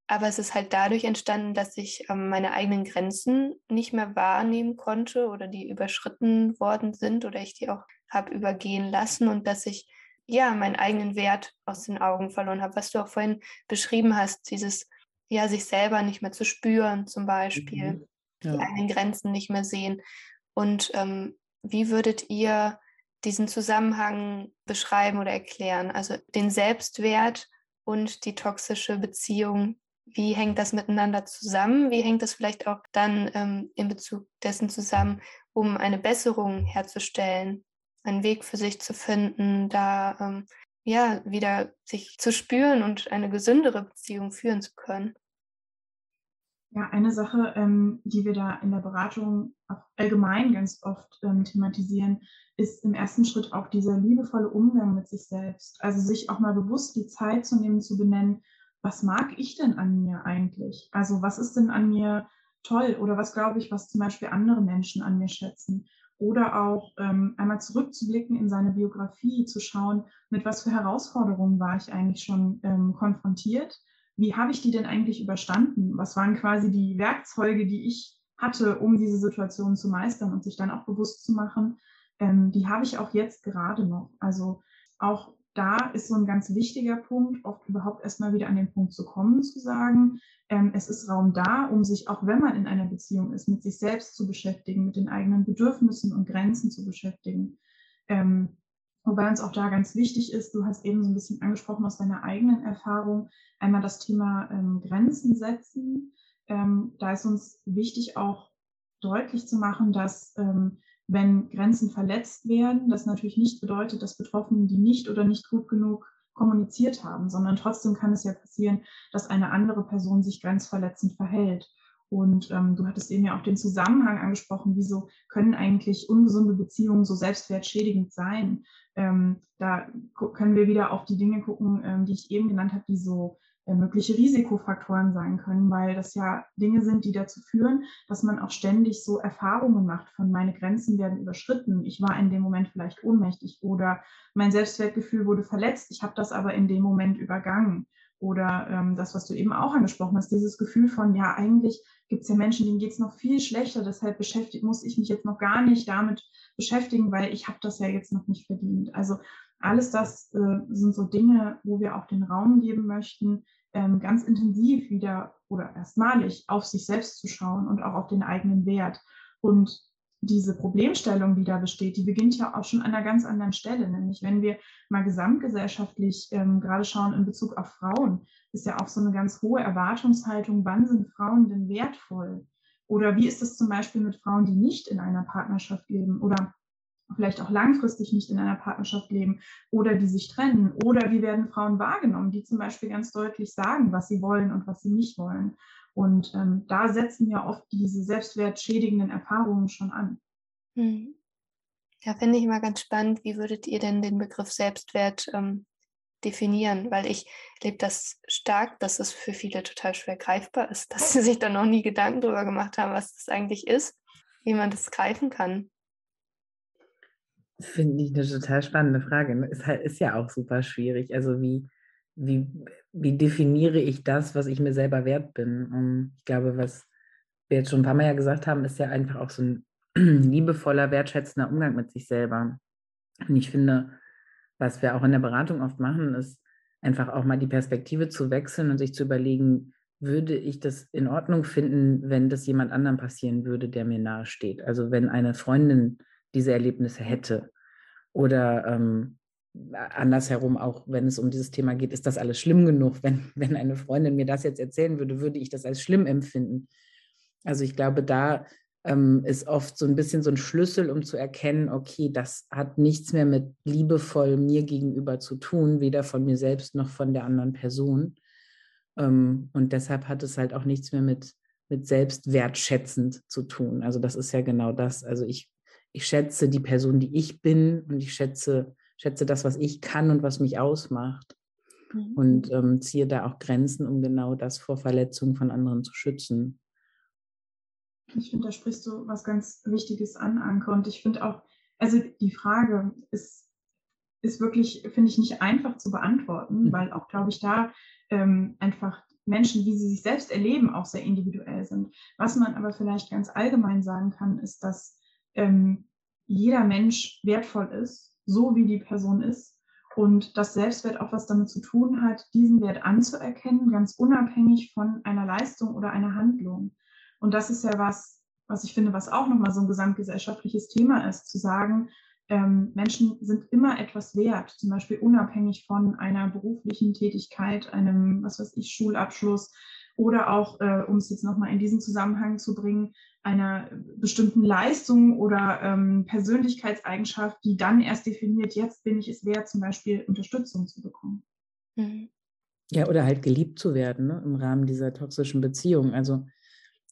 Aber es ist halt dadurch entstanden, dass ich ähm, meine eigenen Grenzen nicht mehr wahrnehmen konnte oder die überschritten worden sind oder ich die auch habe übergehen lassen und dass ich ja meinen eigenen Wert aus den Augen verloren habe, was du auch vorhin beschrieben hast, dieses ja sich selber nicht mehr zu spüren zum Beispiel, mhm. ja. die eigenen Grenzen nicht mehr sehen. Und ähm, wie würdet ihr diesen Zusammenhang beschreiben oder erklären? Also den Selbstwert und die toxische Beziehung. wie hängt das miteinander zusammen? Wie hängt das vielleicht auch dann ähm, in Bezug dessen zusammen, um eine Besserung herzustellen, einen Weg für sich zu finden, da ähm, ja wieder sich zu spüren und eine gesündere Beziehung führen zu können? Ja, eine Sache, ähm, die wir da in der Beratung auch allgemein ganz oft ähm, thematisieren, ist im ersten Schritt auch dieser liebevolle Umgang mit sich selbst. Also sich auch mal bewusst die Zeit zu nehmen, zu benennen, was mag ich denn an mir eigentlich? Also was ist denn an mir toll oder was glaube ich, was zum Beispiel andere Menschen an mir schätzen? Oder auch ähm, einmal zurückzublicken in seine Biografie, zu schauen, mit was für Herausforderungen war ich eigentlich schon ähm, konfrontiert? Wie habe ich die denn eigentlich überstanden? Was waren quasi die Werkzeuge, die ich hatte, um diese Situation zu meistern und sich dann auch bewusst zu machen, ähm, die habe ich auch jetzt gerade noch. Also auch da ist so ein ganz wichtiger Punkt, oft überhaupt erstmal wieder an den Punkt zu kommen, zu sagen, ähm, es ist Raum da, um sich, auch wenn man in einer Beziehung ist, mit sich selbst zu beschäftigen, mit den eigenen Bedürfnissen und Grenzen zu beschäftigen. Ähm, wobei uns auch da ganz wichtig ist, du hast eben so ein bisschen angesprochen aus deiner eigenen Erfahrung, einmal das Thema ähm, Grenzen setzen. Ähm, da ist uns wichtig auch deutlich zu machen, dass ähm, wenn Grenzen verletzt werden, das natürlich nicht bedeutet, dass Betroffenen die nicht oder nicht gut genug kommuniziert haben, sondern trotzdem kann es ja passieren, dass eine andere Person sich grenzverletzend verhält. Und ähm, du hattest eben ja auch den Zusammenhang angesprochen, wieso können eigentlich ungesunde Beziehungen so selbstwertschädigend sein? Ähm, da können wir wieder auf die Dinge gucken, ähm, die ich eben genannt habe, die so äh, mögliche Risikofaktoren sein können, weil das ja Dinge sind, die dazu führen, dass man auch ständig so Erfahrungen macht von meine Grenzen werden überschritten. Ich war in dem Moment vielleicht ohnmächtig oder mein Selbstwertgefühl wurde verletzt. Ich habe das aber in dem Moment übergangen. Oder ähm, das, was du eben auch angesprochen hast, dieses Gefühl von, ja, eigentlich gibt es ja Menschen, denen geht es noch viel schlechter, deshalb beschäftigt, muss ich mich jetzt noch gar nicht damit beschäftigen, weil ich habe das ja jetzt noch nicht verdient. Also alles das äh, sind so Dinge, wo wir auch den Raum geben möchten, ähm, ganz intensiv wieder oder erstmalig auf sich selbst zu schauen und auch auf den eigenen Wert. Und diese Problemstellung, die da besteht, die beginnt ja auch schon an einer ganz anderen Stelle, nämlich wenn wir mal gesamtgesellschaftlich ähm, gerade schauen in Bezug auf Frauen, ist ja auch so eine ganz hohe Erwartungshaltung, wann sind Frauen denn wertvoll? Oder wie ist es zum Beispiel mit Frauen, die nicht in einer Partnerschaft leben oder vielleicht auch langfristig nicht in einer Partnerschaft leben oder die sich trennen? Oder wie werden Frauen wahrgenommen, die zum Beispiel ganz deutlich sagen, was sie wollen und was sie nicht wollen? Und ähm, da setzen ja oft diese selbstwertschädigenden Erfahrungen schon an. Hm. Ja, finde ich immer ganz spannend. Wie würdet ihr denn den Begriff Selbstwert ähm, definieren? Weil ich lebe das stark, dass es für viele total schwer greifbar ist, dass sie sich da noch nie Gedanken darüber gemacht haben, was das eigentlich ist, wie man das greifen kann. Finde ich eine total spannende Frage. Ne? Ist, halt, ist ja auch super schwierig. Also wie, wie, wie definiere ich das, was ich mir selber wert bin? Und ich glaube, was wir jetzt schon ein paar Mal ja gesagt haben, ist ja einfach auch so ein liebevoller, wertschätzender Umgang mit sich selber. Und ich finde, was wir auch in der Beratung oft machen, ist einfach auch mal die Perspektive zu wechseln und sich zu überlegen, würde ich das in Ordnung finden, wenn das jemand anderem passieren würde, der mir nahe steht? Also wenn eine Freundin diese Erlebnisse hätte. Oder ähm, andersherum auch, wenn es um dieses Thema geht, ist das alles schlimm genug? Wenn, wenn eine Freundin mir das jetzt erzählen würde, würde ich das als schlimm empfinden. Also ich glaube, da ähm, ist oft so ein bisschen so ein Schlüssel, um zu erkennen, okay, das hat nichts mehr mit liebevoll mir gegenüber zu tun, weder von mir selbst noch von der anderen Person. Ähm, und deshalb hat es halt auch nichts mehr mit, mit selbstwertschätzend zu tun. Also das ist ja genau das. Also ich ich schätze die Person, die ich bin und ich schätze, schätze das, was ich kann und was mich ausmacht. Mhm. Und ähm, ziehe da auch Grenzen, um genau das vor Verletzungen von anderen zu schützen. Ich finde, da sprichst du was ganz Wichtiges an, Anke. Und ich finde auch, also die Frage ist, ist wirklich, finde ich, nicht einfach zu beantworten, mhm. weil auch, glaube ich, da ähm, einfach Menschen, wie sie sich selbst erleben, auch sehr individuell sind. Was man aber vielleicht ganz allgemein sagen kann, ist, dass ähm, jeder Mensch wertvoll ist, so wie die Person ist. Und das Selbstwert auch was damit zu tun hat, diesen Wert anzuerkennen, ganz unabhängig von einer Leistung oder einer Handlung. Und das ist ja was, was ich finde, was auch nochmal so ein gesamtgesellschaftliches Thema ist, zu sagen, ähm, Menschen sind immer etwas wert, zum Beispiel unabhängig von einer beruflichen Tätigkeit, einem, was weiß ich, Schulabschluss oder auch, äh, um es jetzt nochmal in diesen Zusammenhang zu bringen, einer bestimmten Leistung oder ähm, Persönlichkeitseigenschaft, die dann erst definiert, jetzt bin ich es wert, zum Beispiel Unterstützung zu bekommen. Mhm. Ja, oder halt geliebt zu werden ne, im Rahmen dieser toxischen Beziehung. Also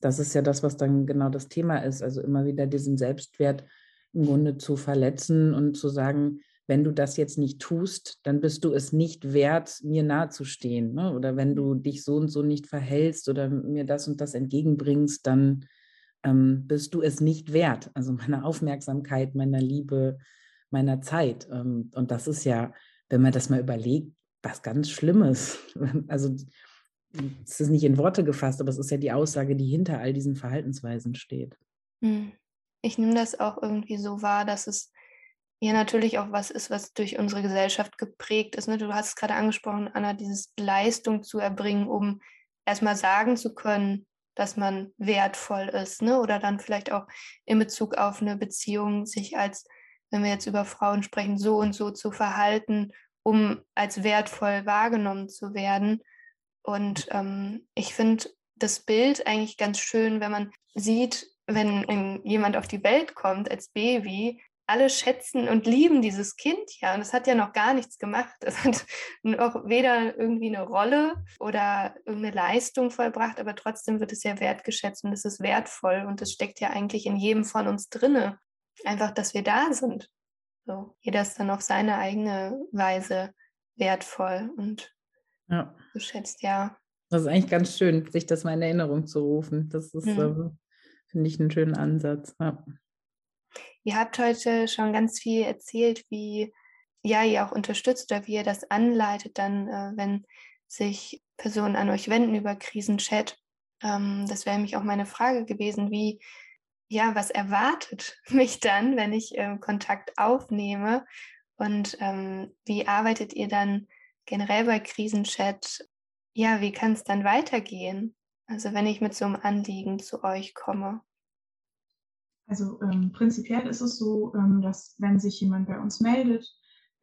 das ist ja das, was dann genau das Thema ist. Also immer wieder diesen Selbstwert im Grunde zu verletzen und zu sagen, wenn du das jetzt nicht tust, dann bist du es nicht wert, mir nahezustehen. Ne? Oder wenn du dich so und so nicht verhältst oder mir das und das entgegenbringst, dann ähm, bist du es nicht wert. Also meiner Aufmerksamkeit, meiner Liebe, meiner Zeit. Ähm, und das ist ja, wenn man das mal überlegt, was ganz Schlimmes. Also es ist nicht in Worte gefasst, aber es ist ja die Aussage, die hinter all diesen Verhaltensweisen steht. Hm. Ich nehme das auch irgendwie so wahr, dass es ja natürlich auch was ist, was durch unsere Gesellschaft geprägt ist. Ne? Du hast es gerade angesprochen, Anna, dieses Leistung zu erbringen, um erstmal sagen zu können, dass man wertvoll ist. Ne? Oder dann vielleicht auch in Bezug auf eine Beziehung sich als, wenn wir jetzt über Frauen sprechen, so und so zu verhalten, um als wertvoll wahrgenommen zu werden. Und ähm, ich finde das Bild eigentlich ganz schön, wenn man sieht, wenn jemand auf die Welt kommt als Baby, alle schätzen und lieben dieses Kind ja. Und es hat ja noch gar nichts gemacht. Es hat noch weder irgendwie eine Rolle oder irgendeine Leistung vollbracht, aber trotzdem wird es ja wertgeschätzt und es ist wertvoll. Und es steckt ja eigentlich in jedem von uns drinne. Einfach, dass wir da sind. So, jeder ist dann auf seine eigene Weise wertvoll und ja. geschätzt, ja. Das ist eigentlich ganz schön, sich das mal in Erinnerung zu rufen. Das ist, mhm. äh, finde ich, einen schönen Ansatz. Ja. Ihr habt heute schon ganz viel erzählt, wie ja, ihr auch unterstützt oder wie ihr das anleitet, dann, äh, wenn sich Personen an euch wenden über Krisenchat. Ähm, das wäre nämlich auch meine Frage gewesen, wie, ja, was erwartet mich dann, wenn ich ähm, Kontakt aufnehme? Und ähm, wie arbeitet ihr dann generell bei Krisenchat? Ja, wie kann es dann weitergehen? Also wenn ich mit so einem Anliegen zu euch komme. Also ähm, prinzipiell ist es so, ähm, dass wenn sich jemand bei uns meldet,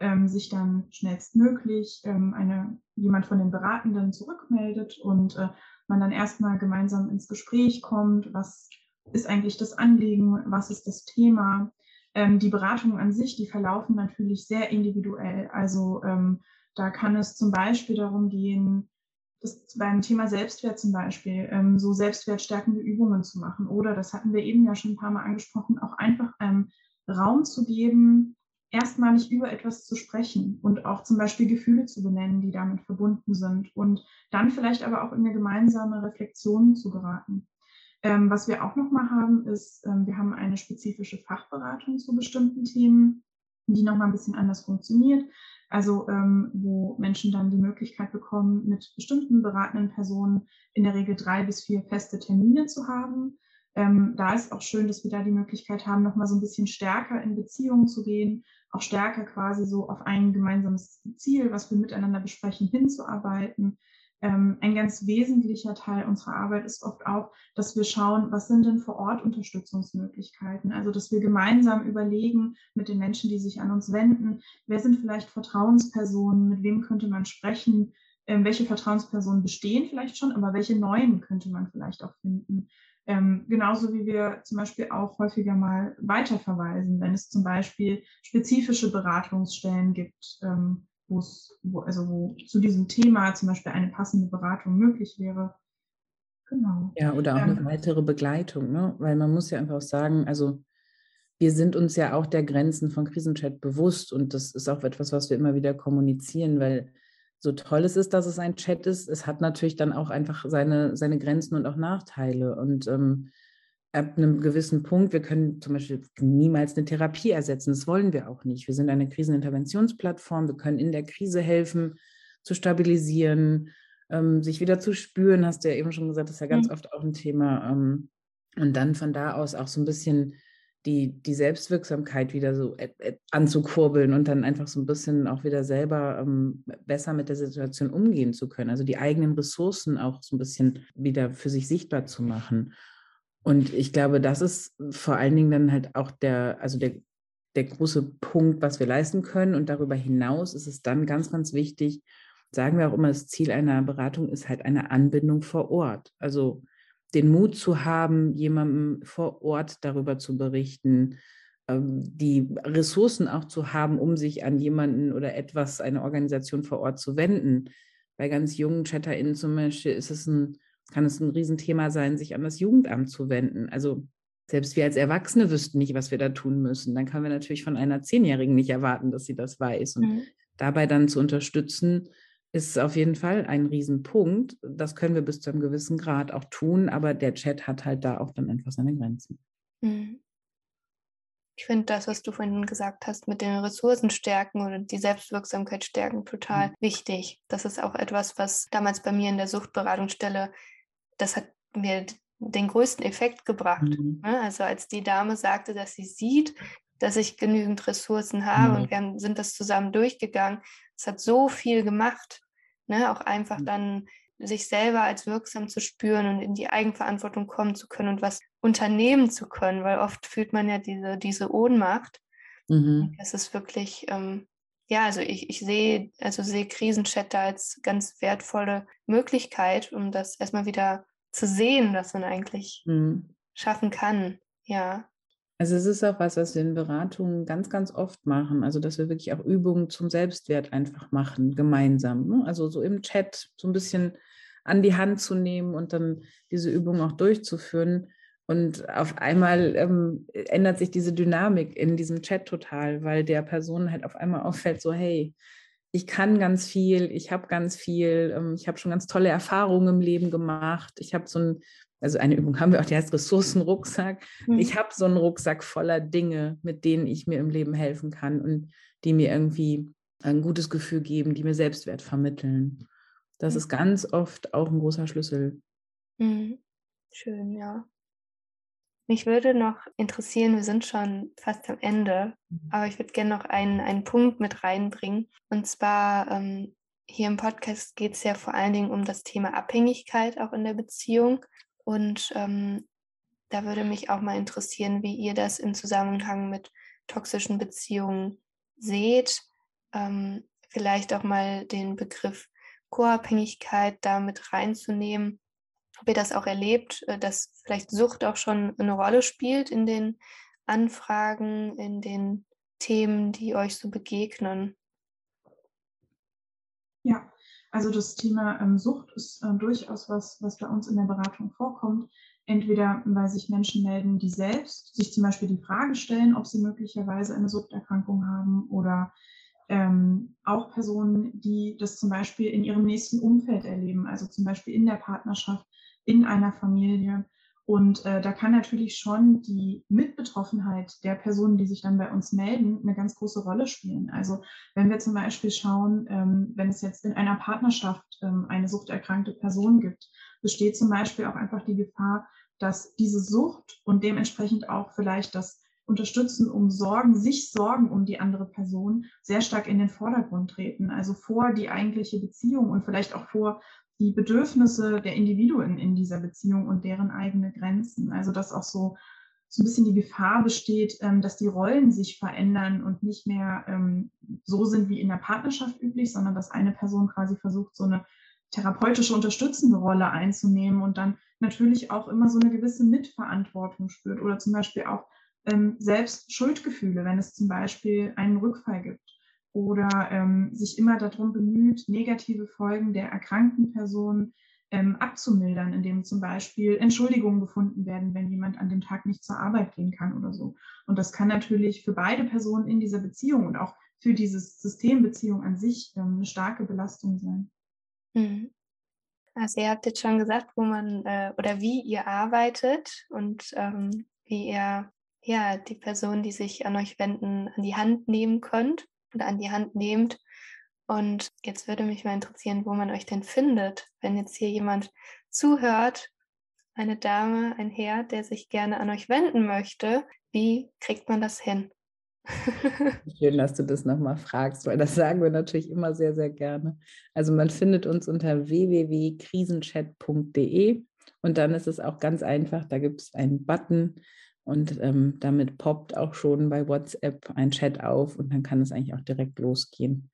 ähm, sich dann schnellstmöglich ähm, eine, jemand von den Beratenden zurückmeldet und äh, man dann erstmal gemeinsam ins Gespräch kommt, was ist eigentlich das Anliegen, was ist das Thema. Ähm, die Beratungen an sich, die verlaufen natürlich sehr individuell. Also ähm, da kann es zum Beispiel darum gehen, das beim Thema Selbstwert zum Beispiel, ähm, so selbstwertstärkende Übungen zu machen. Oder, das hatten wir eben ja schon ein paar Mal angesprochen, auch einfach einem Raum zu geben, erstmalig über etwas zu sprechen und auch zum Beispiel Gefühle zu benennen, die damit verbunden sind und dann vielleicht aber auch in eine gemeinsame Reflexion zu geraten. Ähm, was wir auch nochmal haben, ist, ähm, wir haben eine spezifische Fachberatung zu bestimmten Themen, die nochmal ein bisschen anders funktioniert. Also ähm, wo Menschen dann die Möglichkeit bekommen, mit bestimmten beratenden Personen in der Regel drei bis vier feste Termine zu haben. Ähm, da ist auch schön, dass wir da die Möglichkeit haben, nochmal so ein bisschen stärker in Beziehungen zu gehen, auch stärker quasi so auf ein gemeinsames Ziel, was wir miteinander besprechen, hinzuarbeiten ähm, ein ganz wesentlicher Teil unserer Arbeit ist oft auch, dass wir schauen, was sind denn vor Ort Unterstützungsmöglichkeiten? Also, dass wir gemeinsam überlegen mit den Menschen, die sich an uns wenden, wer sind vielleicht Vertrauenspersonen, mit wem könnte man sprechen, ähm, welche Vertrauenspersonen bestehen vielleicht schon, aber welche neuen könnte man vielleicht auch finden. Ähm, genauso wie wir zum Beispiel auch häufiger mal weiterverweisen, wenn es zum Beispiel spezifische Beratungsstellen gibt, ähm, wo es, wo, also wo zu diesem Thema zum Beispiel eine passende Beratung möglich wäre. Genau. Ja, oder auch ähm, eine weitere Begleitung, ne? Weil man muss ja einfach sagen, also wir sind uns ja auch der Grenzen von Krisenchat bewusst und das ist auch etwas, was wir immer wieder kommunizieren, weil so toll es ist, dass es ein Chat ist, es hat natürlich dann auch einfach seine, seine Grenzen und auch Nachteile. Und ähm, ab einem gewissen Punkt, wir können zum Beispiel niemals eine Therapie ersetzen, das wollen wir auch nicht. Wir sind eine Kriseninterventionsplattform, wir können in der Krise helfen, zu stabilisieren, ähm, sich wieder zu spüren, hast du ja eben schon gesagt, das ist ja ganz mhm. oft auch ein Thema. Ähm, und dann von da aus auch so ein bisschen die, die Selbstwirksamkeit wieder so anzukurbeln und dann einfach so ein bisschen auch wieder selber ähm, besser mit der Situation umgehen zu können. Also die eigenen Ressourcen auch so ein bisschen wieder für sich sichtbar zu machen. Und ich glaube, das ist vor allen Dingen dann halt auch der, also der, der große Punkt, was wir leisten können. Und darüber hinaus ist es dann ganz, ganz wichtig, sagen wir auch immer, das Ziel einer Beratung ist halt eine Anbindung vor Ort. Also den Mut zu haben, jemandem vor Ort darüber zu berichten, ähm, die Ressourcen auch zu haben, um sich an jemanden oder etwas, eine Organisation vor Ort zu wenden. Bei ganz jungen ChatterInnen zum Beispiel ist es ein, kann es ein Riesenthema sein, sich an das Jugendamt zu wenden. Also selbst wir als Erwachsene wüssten nicht, was wir da tun müssen. Dann können wir natürlich von einer Zehnjährigen nicht erwarten, dass sie das weiß. Und mhm. dabei dann zu unterstützen, ist auf jeden Fall ein Riesenpunkt. Das können wir bis zu einem gewissen Grad auch tun, aber der Chat hat halt da auch dann einfach seine Grenzen. Mhm. Ich finde das, was du vorhin gesagt hast, mit den Ressourcen stärken und die Selbstwirksamkeit stärken, total mhm. wichtig. Das ist auch etwas, was damals bei mir in der Suchtberatungsstelle, das hat mir den größten Effekt gebracht. Mhm. Ne? Also als die Dame sagte, dass sie sieht, dass ich genügend Ressourcen habe mhm. und wir sind das zusammen durchgegangen. Es hat so viel gemacht, ne? auch einfach mhm. dann sich selber als wirksam zu spüren und in die Eigenverantwortung kommen zu können und was unternehmen zu können, weil oft fühlt man ja diese, diese Ohnmacht. Mhm. Das ist wirklich, ähm, ja, also ich, ich sehe, also sehe Krisenchat da als ganz wertvolle Möglichkeit, um das erstmal wieder zu sehen, was man eigentlich mhm. schaffen kann. Ja. Also es ist auch was, was wir in Beratungen ganz, ganz oft machen. Also dass wir wirklich auch Übungen zum Selbstwert einfach machen, gemeinsam. Ne? Also so im Chat so ein bisschen an die Hand zu nehmen und dann diese Übung auch durchzuführen. Und auf einmal ähm, ändert sich diese Dynamik in diesem Chat total, weil der Person halt auf einmal auffällt, so hey, ich kann ganz viel, ich habe ganz viel, ähm, ich habe schon ganz tolle Erfahrungen im Leben gemacht. Ich habe so ein also eine Übung haben wir auch, die heißt Ressourcenrucksack. Mhm. Ich habe so einen Rucksack voller Dinge, mit denen ich mir im Leben helfen kann und die mir irgendwie ein gutes Gefühl geben, die mir Selbstwert vermitteln. Das mhm. ist ganz oft auch ein großer Schlüssel. Mhm. Schön, ja. Mich würde noch interessieren, wir sind schon fast am Ende, mhm. aber ich würde gerne noch einen, einen Punkt mit reinbringen. Und zwar ähm, hier im Podcast geht es ja vor allen Dingen um das Thema Abhängigkeit auch in der Beziehung. Und ähm, da würde mich auch mal interessieren, wie ihr das im Zusammenhang mit toxischen Beziehungen seht. Ähm, vielleicht auch mal den Begriff Co-Abhängigkeit da mit reinzunehmen. Ob ihr das auch erlebt, äh, dass vielleicht Sucht auch schon eine Rolle spielt in den Anfragen, in den Themen, die euch so begegnen. Ja, also das Thema ähm, Sucht ist äh, durchaus was, was bei uns in der Beratung vorkommt. Entweder weil sich Menschen melden, die selbst sich zum Beispiel die Frage stellen, ob sie möglicherweise eine Suchterkrankung haben oder ähm, auch Personen, die das zum Beispiel in ihrem nächsten Umfeld erleben, also zum Beispiel in der Partnerschaft, in einer Familie. Und äh, da kann natürlich schon die Mitbetroffenheit der Personen, die sich dann bei uns melden, eine ganz große Rolle spielen. Also wenn wir zum Beispiel schauen, ähm, wenn es jetzt in einer Partnerschaft ähm, eine suchterkrankte Person gibt, besteht zum Beispiel auch einfach die Gefahr, dass diese Sucht und dementsprechend auch vielleicht das Unterstützen um Sorgen, sich Sorgen um die andere Person sehr stark in den Vordergrund treten. Also vor die eigentliche Beziehung und vielleicht auch vor die Bedürfnisse der Individuen in dieser Beziehung und deren eigene Grenzen. Also dass auch so, so ein bisschen die Gefahr besteht, ähm, dass die Rollen sich verändern und nicht mehr ähm, so sind wie in der Partnerschaft üblich, sondern dass eine Person quasi versucht, so eine therapeutische unterstützende Rolle einzunehmen und dann natürlich auch immer so eine gewisse Mitverantwortung spürt oder zum Beispiel auch ähm, selbst Schuldgefühle, wenn es zum Beispiel einen Rückfall gibt oder ähm, sich immer darum bemüht, negative Folgen der erkrankten Person ähm, abzumildern, indem zum Beispiel Entschuldigungen gefunden werden, wenn jemand an dem Tag nicht zur Arbeit gehen kann oder so. Und das kann natürlich für beide Personen in dieser Beziehung und auch für dieses Systembeziehung an sich ähm, eine starke Belastung sein. Mhm. Also ihr habt jetzt schon gesagt, wo man äh, oder wie ihr arbeitet und ähm, wie ihr ja die Personen, die sich an euch wenden, an die Hand nehmen könnt oder an die Hand nehmt. Und jetzt würde mich mal interessieren, wo man euch denn findet, wenn jetzt hier jemand zuhört, eine Dame, ein Herr, der sich gerne an euch wenden möchte. Wie kriegt man das hin? Schön, dass du das nochmal fragst, weil das sagen wir natürlich immer sehr, sehr gerne. Also man findet uns unter www.krisenchat.de und dann ist es auch ganz einfach, da gibt es einen Button, und ähm, damit poppt auch schon bei WhatsApp ein Chat auf und dann kann es eigentlich auch direkt losgehen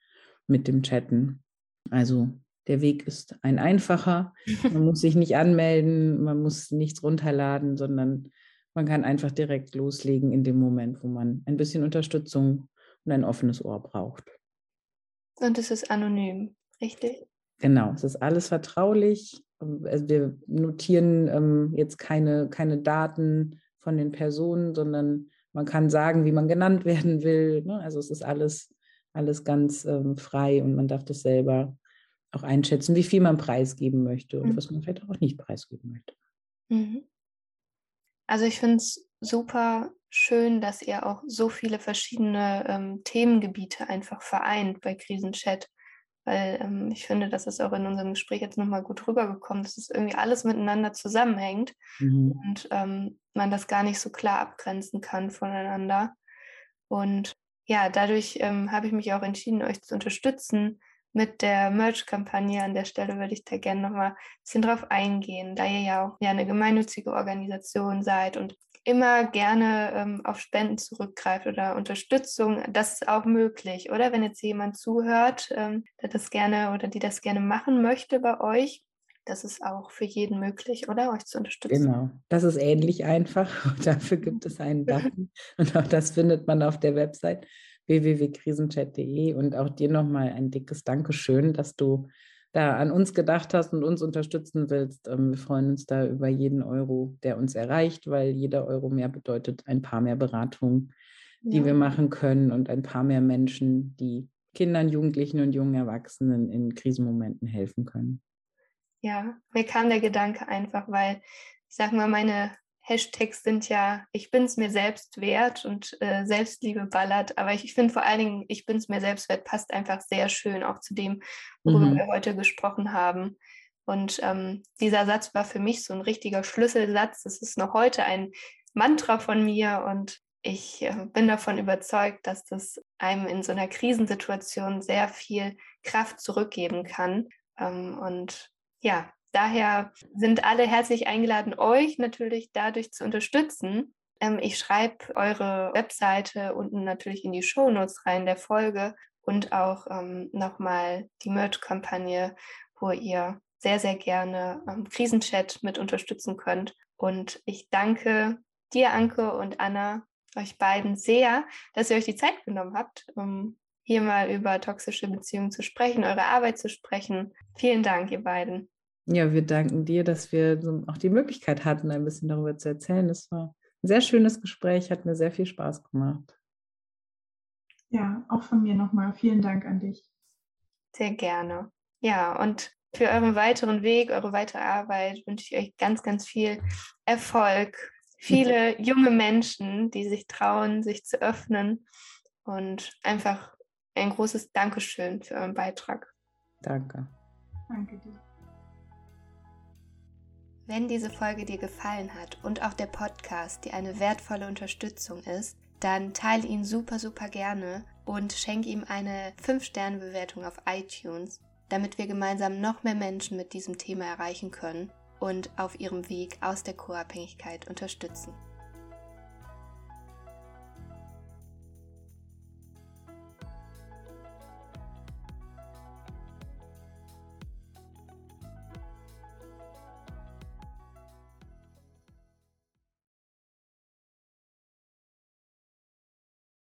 mit dem Chatten. Also der Weg ist ein einfacher. Man muss sich nicht anmelden, man muss nichts runterladen, sondern man kann einfach direkt loslegen in dem Moment, wo man ein bisschen Unterstützung und ein offenes Ohr braucht. Und es ist anonym, richtig? Genau, es ist alles vertraulich. Also wir notieren ähm, jetzt keine, keine Daten von den Personen, sondern man kann sagen, wie man genannt werden will. Ne? Also es ist alles, alles ganz ähm, frei und man darf das selber auch einschätzen, wie viel man preisgeben möchte und mhm. was man vielleicht auch nicht preisgeben möchte. Mhm. Also ich finde es super schön, dass ihr auch so viele verschiedene ähm, Themengebiete einfach vereint bei Krisenchat. Weil ähm, ich finde, das ist auch in unserem Gespräch jetzt nochmal gut rübergekommen, dass es irgendwie alles miteinander zusammenhängt mhm. und ähm, man das gar nicht so klar abgrenzen kann voneinander. Und ja, dadurch ähm, habe ich mich auch entschieden, euch zu unterstützen mit der Merch-Kampagne. An der Stelle würde ich da gerne nochmal ein bisschen drauf eingehen, da ihr ja auch ja, eine gemeinnützige Organisation seid und immer gerne ähm, auf Spenden zurückgreift oder Unterstützung. Das ist auch möglich, oder? Wenn jetzt jemand zuhört, ähm, der das gerne oder die das gerne machen möchte bei euch, das ist auch für jeden möglich, oder? Euch zu unterstützen. Genau, das ist ähnlich einfach. Dafür gibt es einen Button und auch das findet man auf der Website www.krisenchat.de und auch dir nochmal ein dickes Dankeschön, dass du da an uns gedacht hast und uns unterstützen willst. Ähm, wir freuen uns da über jeden Euro, der uns erreicht, weil jeder Euro mehr bedeutet ein paar mehr Beratungen, die ja. wir machen können und ein paar mehr Menschen, die Kindern, Jugendlichen und jungen Erwachsenen in Krisenmomenten helfen können. Ja, mir kam der Gedanke einfach, weil ich sag mal, meine Hashtags sind ja, ich bin es mir selbst wert und äh, Selbstliebe ballert, aber ich, ich finde vor allen Dingen, ich bin es mir selbst wert, passt einfach sehr schön auch zu dem, worüber mhm. wir heute gesprochen haben. Und ähm, dieser Satz war für mich so ein richtiger Schlüsselsatz. Das ist noch heute ein Mantra von mir und ich äh, bin davon überzeugt, dass das einem in so einer Krisensituation sehr viel Kraft zurückgeben kann. Ähm, und ja, Daher sind alle herzlich eingeladen, euch natürlich dadurch zu unterstützen. Ähm, ich schreibe eure Webseite unten natürlich in die Shownotes rein der Folge und auch ähm, nochmal die Merch-Kampagne, wo ihr sehr, sehr gerne ähm, Krisenchat mit unterstützen könnt. Und ich danke dir, Anke und Anna, euch beiden sehr, dass ihr euch die Zeit genommen habt, um hier mal über toxische Beziehungen zu sprechen, eure Arbeit zu sprechen. Vielen Dank, ihr beiden. Ja, wir danken dir, dass wir auch die Möglichkeit hatten, ein bisschen darüber zu erzählen. Es war ein sehr schönes Gespräch, hat mir sehr viel Spaß gemacht. Ja, auch von mir nochmal vielen Dank an dich. Sehr gerne. Ja, und für euren weiteren Weg, eure weitere Arbeit wünsche ich euch ganz, ganz viel Erfolg. Viele junge Menschen, die sich trauen, sich zu öffnen und einfach ein großes Dankeschön für euren Beitrag. Danke. Danke dir. Wenn diese Folge dir gefallen hat und auch der Podcast dir eine wertvolle Unterstützung ist, dann teile ihn super, super gerne und schenke ihm eine 5-Sterne-Bewertung auf iTunes, damit wir gemeinsam noch mehr Menschen mit diesem Thema erreichen können und auf ihrem Weg aus der Co-Abhängigkeit unterstützen.